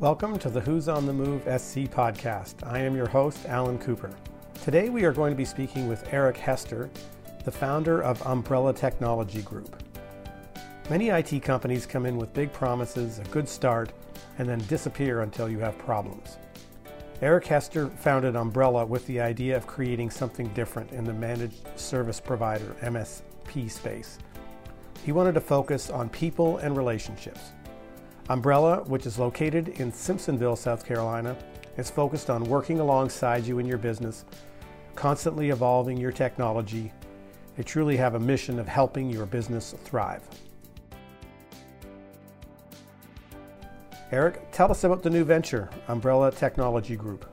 Welcome to the Who's on the Move SC podcast. I am your host, Alan Cooper. Today we are going to be speaking with Eric Hester, the founder of Umbrella Technology Group. Many IT companies come in with big promises, a good start, and then disappear until you have problems. Eric Hester founded Umbrella with the idea of creating something different in the managed service provider MSP space. He wanted to focus on people and relationships. Umbrella, which is located in Simpsonville, South Carolina, is focused on working alongside you in your business, constantly evolving your technology. They truly have a mission of helping your business thrive. Eric, tell us about the new venture, Umbrella Technology Group.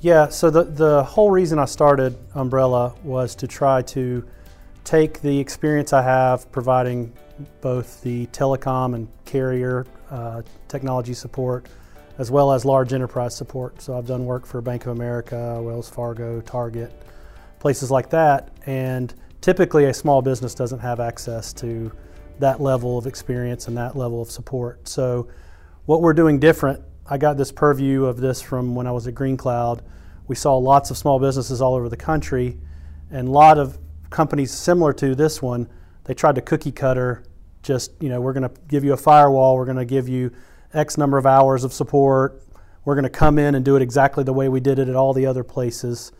Yeah, so the, the whole reason I started Umbrella was to try to take the experience I have providing both the telecom and carrier uh, technology support as well as large enterprise support. So I've done work for Bank of America, Wells Fargo, Target, places like that. And typically, a small business doesn't have access to that level of experience and that level of support. So, what we're doing different, I got this purview of this from when I was at Green Cloud. We saw lots of small businesses all over the country, and a lot of companies similar to this one, they tried to cookie cutter just, you know, we're going to give you a firewall, we're going to give you X number of hours of support, we're going to come in and do it exactly the way we did it at all the other places,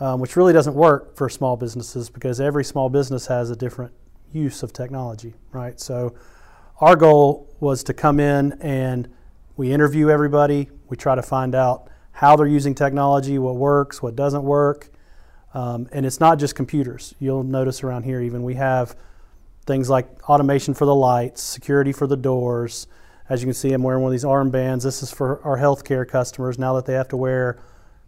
um, which really doesn't work for small businesses because every small business has a different use of technology, right? So our goal was to come in and we interview everybody, we try to find out how they're using technology, what works, what doesn't work. Um, and it's not just computers. You'll notice around here, even we have things like automation for the lights, security for the doors. As you can see, I'm wearing one of these armbands. This is for our healthcare customers. Now that they have to wear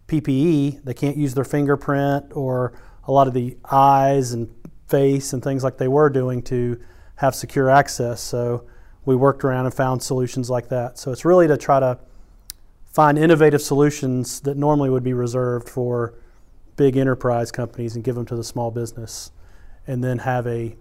PPE, they can't use their fingerprint or a lot of the eyes and face and things like they were doing to have secure access. So we worked around and found solutions like that. So it's really to try to find innovative solutions that normally would be reserved for big enterprise companies and give them to the small business and then have a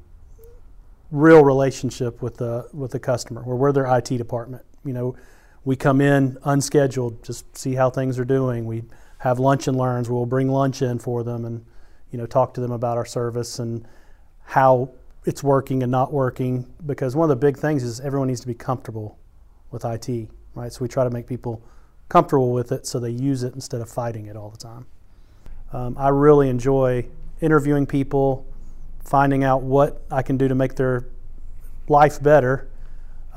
real relationship with the with the customer where we're their IT department. You know, we come in unscheduled, just see how things are doing. We have lunch and learns. We'll bring lunch in for them and you know talk to them about our service and how it's working and not working. Because one of the big things is everyone needs to be comfortable with IT, right? So we try to make people comfortable with it so they use it instead of fighting it all the time. Um, I really enjoy interviewing people finding out what I can do to make their life better.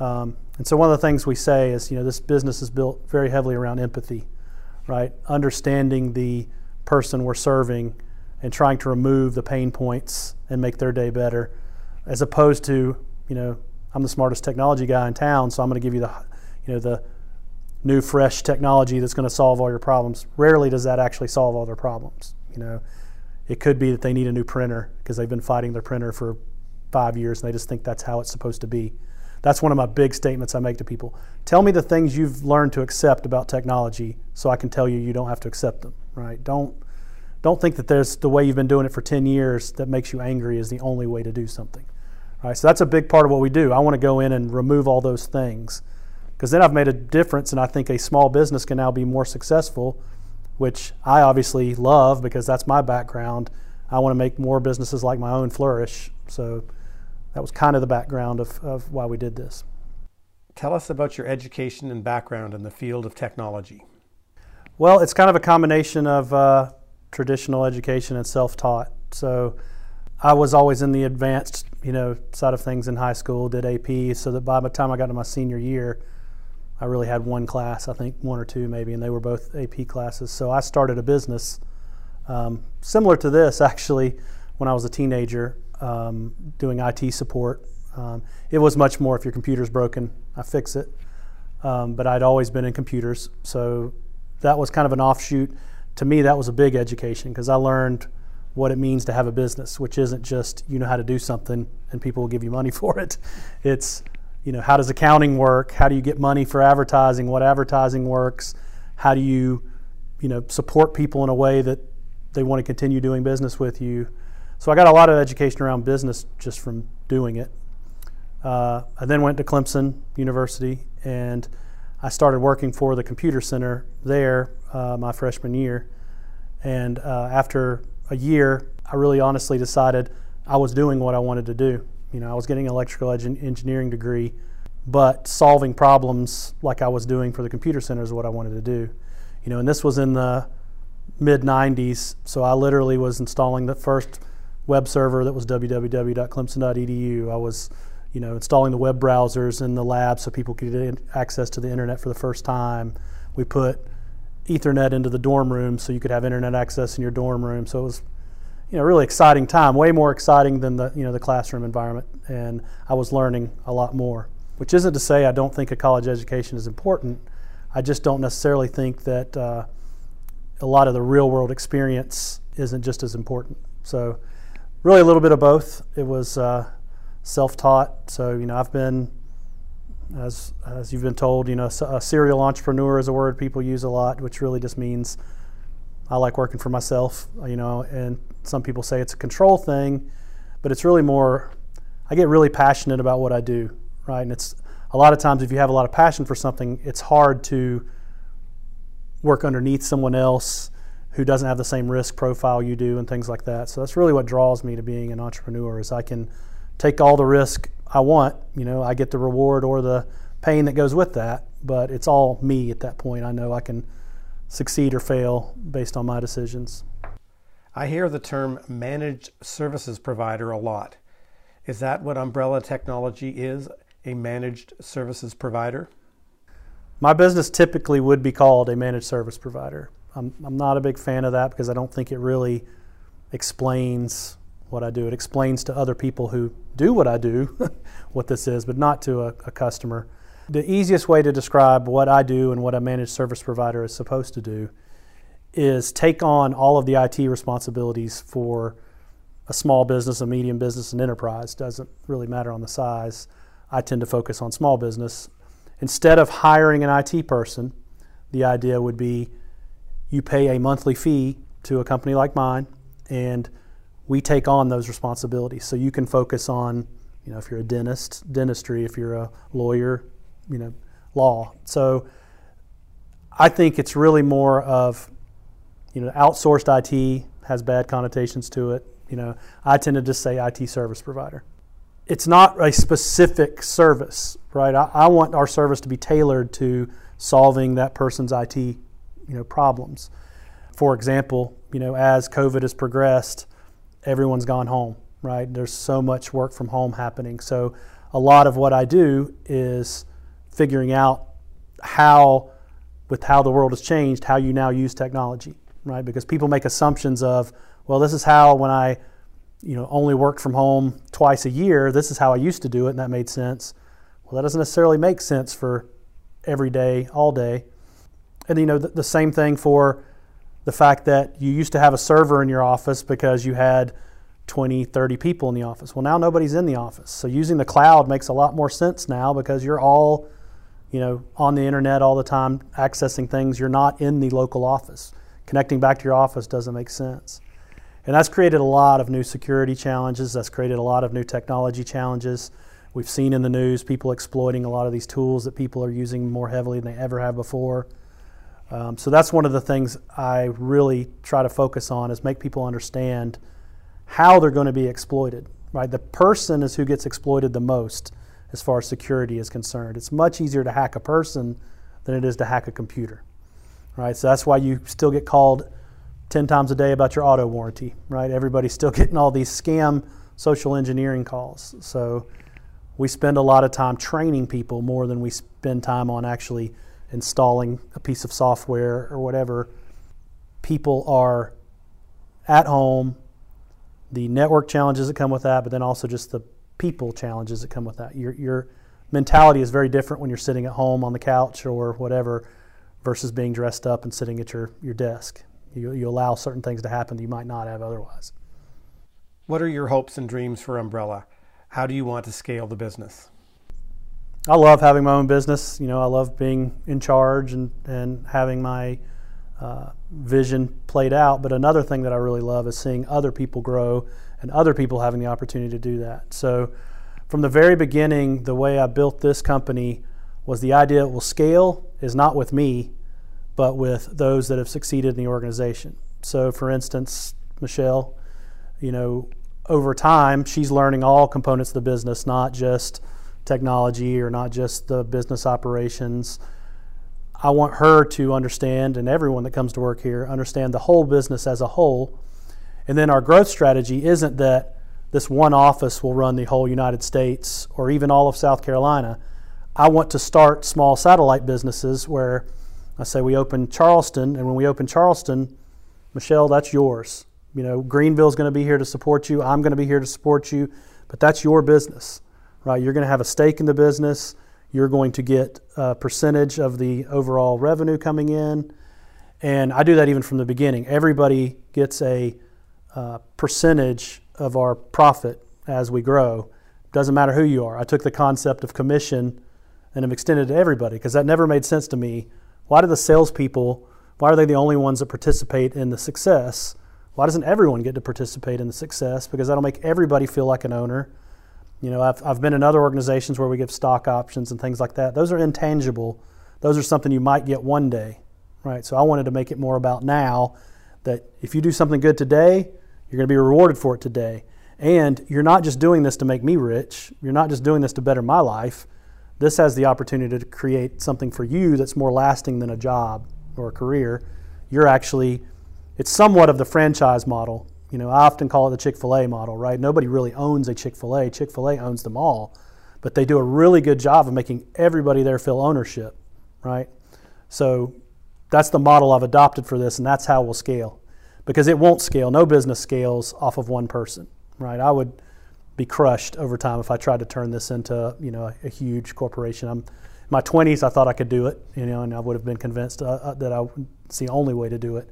Um, and so one of the things we say is, you know, this business is built very heavily around empathy, right? Understanding the person we're serving and trying to remove the pain points and make their day better, as opposed to, you know, I'm the smartest technology guy in town, so I'm going to give you the, you know, the new fresh technology that's going to solve all your problems. Rarely does that actually solve all their problems, you know. It could be that they need a new printer because they've been fighting their printer for five years and they just think that's how it's supposed to be. That's one of my big statements I make to people. Tell me the things you've learned to accept about technology so I can tell you you don't have to accept them, right? Don't don't think that there's the way you've been doing it for 10 years that makes you angry is the only way to do something. Right? So that's a big part of what we do. I want to go in and remove all those things because then I've made a difference and I think a small business can now be more successful which I obviously love because that's my background. I want to make more businesses like my own flourish. So that was kind of the background of, of why we did this. Tell us about your education and background in the field of technology. Well, it's kind of a combination of uh, traditional education and self-taught. So I was always in the advanced, you know, side of things in high school. Did AP, so that by the time I got to my senior year, I really had one class, I think one or two maybe, and they were both AP classes. So I started a business um, similar to this actually when I was a teenager um, doing IT support. Um, it was much more if your computer's broken, I fix it. Um, but I'd always been in computers, so that was kind of an offshoot. To me, that was a big education because I learned what it means to have a business, which isn't just you know how to do something and people will give you money for it. It's you know, how does accounting work? How do you get money for advertising? What advertising works? How do you, you know, support people in a way that they want to continue doing business with you? So I got a lot of education around business just from doing it. Uh, I then went to Clemson University, and I started working for the computer center there uh, my freshman year. And uh, after a year, I really honestly decided I was doing what I wanted to do. You know, I was getting an electrical engineering degree, but solving problems like I was doing for the computer center is what I wanted to do. You know, and this was in the mid 90s, so I literally was installing the first web server that was www.clemson.edu. I was you know, installing the web browsers in the lab so people could get access to the internet for the first time. We put Ethernet into the dorm room so you could have internet access in your dorm room. So it was, you know, really exciting time, way more exciting than the, you know, the classroom environment. And I was learning a lot more, which isn't to say I don't think a college education is important. I just don't necessarily think that uh, a lot of the real world experience isn't just as important. So really a little bit of both. It was, uh, self-taught. So you know, I've been, as as you've been told, you know, a serial entrepreneur is a word people use a lot, which really just means I like working for myself. You know, and some people say it's a control thing, but it's really more. I get really passionate about what I do, right? And it's a lot of times if you have a lot of passion for something, it's hard to work underneath someone else who doesn't have the same risk profile you do and things like that. So that's really what draws me to being an entrepreneur is I can take all the risk I want. You know, I get the reward or the pain that goes with that, but it's all me at that point. I know I can succeed or fail based on my decisions. I hear the term managed services provider a lot. Is that what Umbrella Technology is? A managed services provider? My business typically would be called a managed service provider. I'm, I'm not a big fan of that because I don't think it really explains what I do. It explains to other people who do what I do what this is, but not to a, a, customer. The easiest way to describe what I do and what a managed service provider is supposed to do is take on all of the IT responsibilities for a small business, a medium business, an enterprise. Doesn't really matter on the size. I tend to focus on small business. Instead of hiring an IT person, the idea would be you pay a monthly fee to a company like mine and we take on those responsibilities. So you can focus on, you know, if you're a dentist, dentistry, if you're a lawyer, you know, law. So I think it's really more of, you know, outsourced IT has bad connotations to it. You know, I tend to just say IT service provider. It's not a specific service, right? I, I want our service to be tailored to solving that person's IT, you know, problems. For example, you know, as COVID has progressed, everyone's gone home, right? There's so much work from home happening. So a lot of what I do is figuring out how, with how the world has changed, how you now use technology, right? Because people make assumptions of, well, this is how when I, you know, only worked from home twice a year, this is how I used to do it, and that made sense. Well, that doesn't necessarily make sense for every day, all day. And you know, the, the same thing for the fact that you used to have a server in your office because you had 20, 30 people in the office. Well, now nobody's in the office. So using the cloud makes a lot more sense now because you're all, you know, on the internet all the time accessing things. You're not in the local office. Connecting back to your office doesn't make sense. And that's created a lot of new security challenges. That's created a lot of new technology challenges. We've seen in the news people exploiting a lot of these tools that people are using more heavily than they ever have before. Um, so that's one of the things I really try to focus on is make people understand how they're going to be exploited. Right, the person is who gets exploited the most as far as security is concerned. It's much easier to hack a person than it is to hack a computer. Right, so that's why you still get called 10 times a day about your auto warranty. Right, everybody's still getting all these scam social engineering calls. So we spend a lot of time training people more than we spend time on actually installing a piece of software or whatever, people are at home, the network challenges that come with that, but then also just the people challenges that come with that. Your, your mentality is very different when you're sitting at home on the couch or whatever versus being dressed up and sitting at your, your desk. You, you allow certain things to happen that you might not have otherwise. What are your hopes and dreams for Umbrella? How do you want to scale the business? I love having my own business. You know, I love being in charge and, and having my uh, vision played out. But another thing that I really love is seeing other people grow and other people having the opportunity to do that. So, from the very beginning, the way I built this company was the idea it will scale is not with me, but with those that have succeeded in the organization. So, for instance, Michelle, you know, over time, she's learning all components of the business, not just technology or not just the business operations. I want her to understand, and everyone that comes to work here, understand the whole business as a whole. And then our growth strategy isn't that this one office will run the whole United States or even all of South Carolina. I want to start small satellite businesses where I say we open Charleston, and when we open Charleston, Michelle, that's yours. You know, Greenville's going to be here to support you. I'm going to be here to support you, but that's your business, right? You're going to have a stake in the business. You're going to get a percentage of the overall revenue coming in. And I do that even from the beginning. Everybody gets a uh, percentage of our profit as we grow. Doesn't matter who you are. I took the concept of commission and have extended it to everybody because that never made sense to me. Why do the salespeople, why are they the only ones that participate in the success? Why doesn't everyone get to participate in the success? Because that'll make everybody feel like an owner. You know, I've, I've been in other organizations where we give stock options and things like that. Those are intangible. Those are something you might get one day, right? So I wanted to make it more about now that if you do something good today, you're going to be rewarded for it today. And you're not just doing this to make me rich. You're not just doing this to better my life. This has the opportunity to create something for you that's more lasting than a job or a career. You're actually it's somewhat of the franchise model. You know, I often call it the Chick fil A model, right? Nobody really owns a Chick fil A. Chick fil A owns them all, but they do a really good job of making everybody there feel ownership, right? So that's the model I've adopted for this, and that's how we'll scale because it won't scale. No business scales off of one person, right? I would be crushed over time if I tried to turn this into, you know, a, a huge corporation. I'm, in my 20s, I thought I could do it, you know, and I would have been convinced uh, uh that I, it's the only way to do it.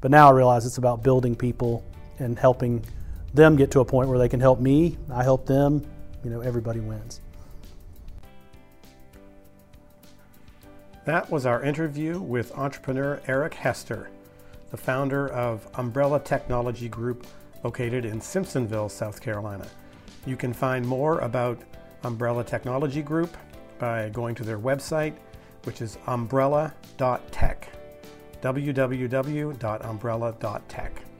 But now I realize it's about building people and helping them get to a point where they can help me, I help them, you know, everybody wins. That was our interview with entrepreneur Eric Hester, the founder of Umbrella Technology Group located in Simpsonville, South Carolina. You can find more about Umbrella Technology Group by going to their website, which is umbrella.tech www.umbrella.tech.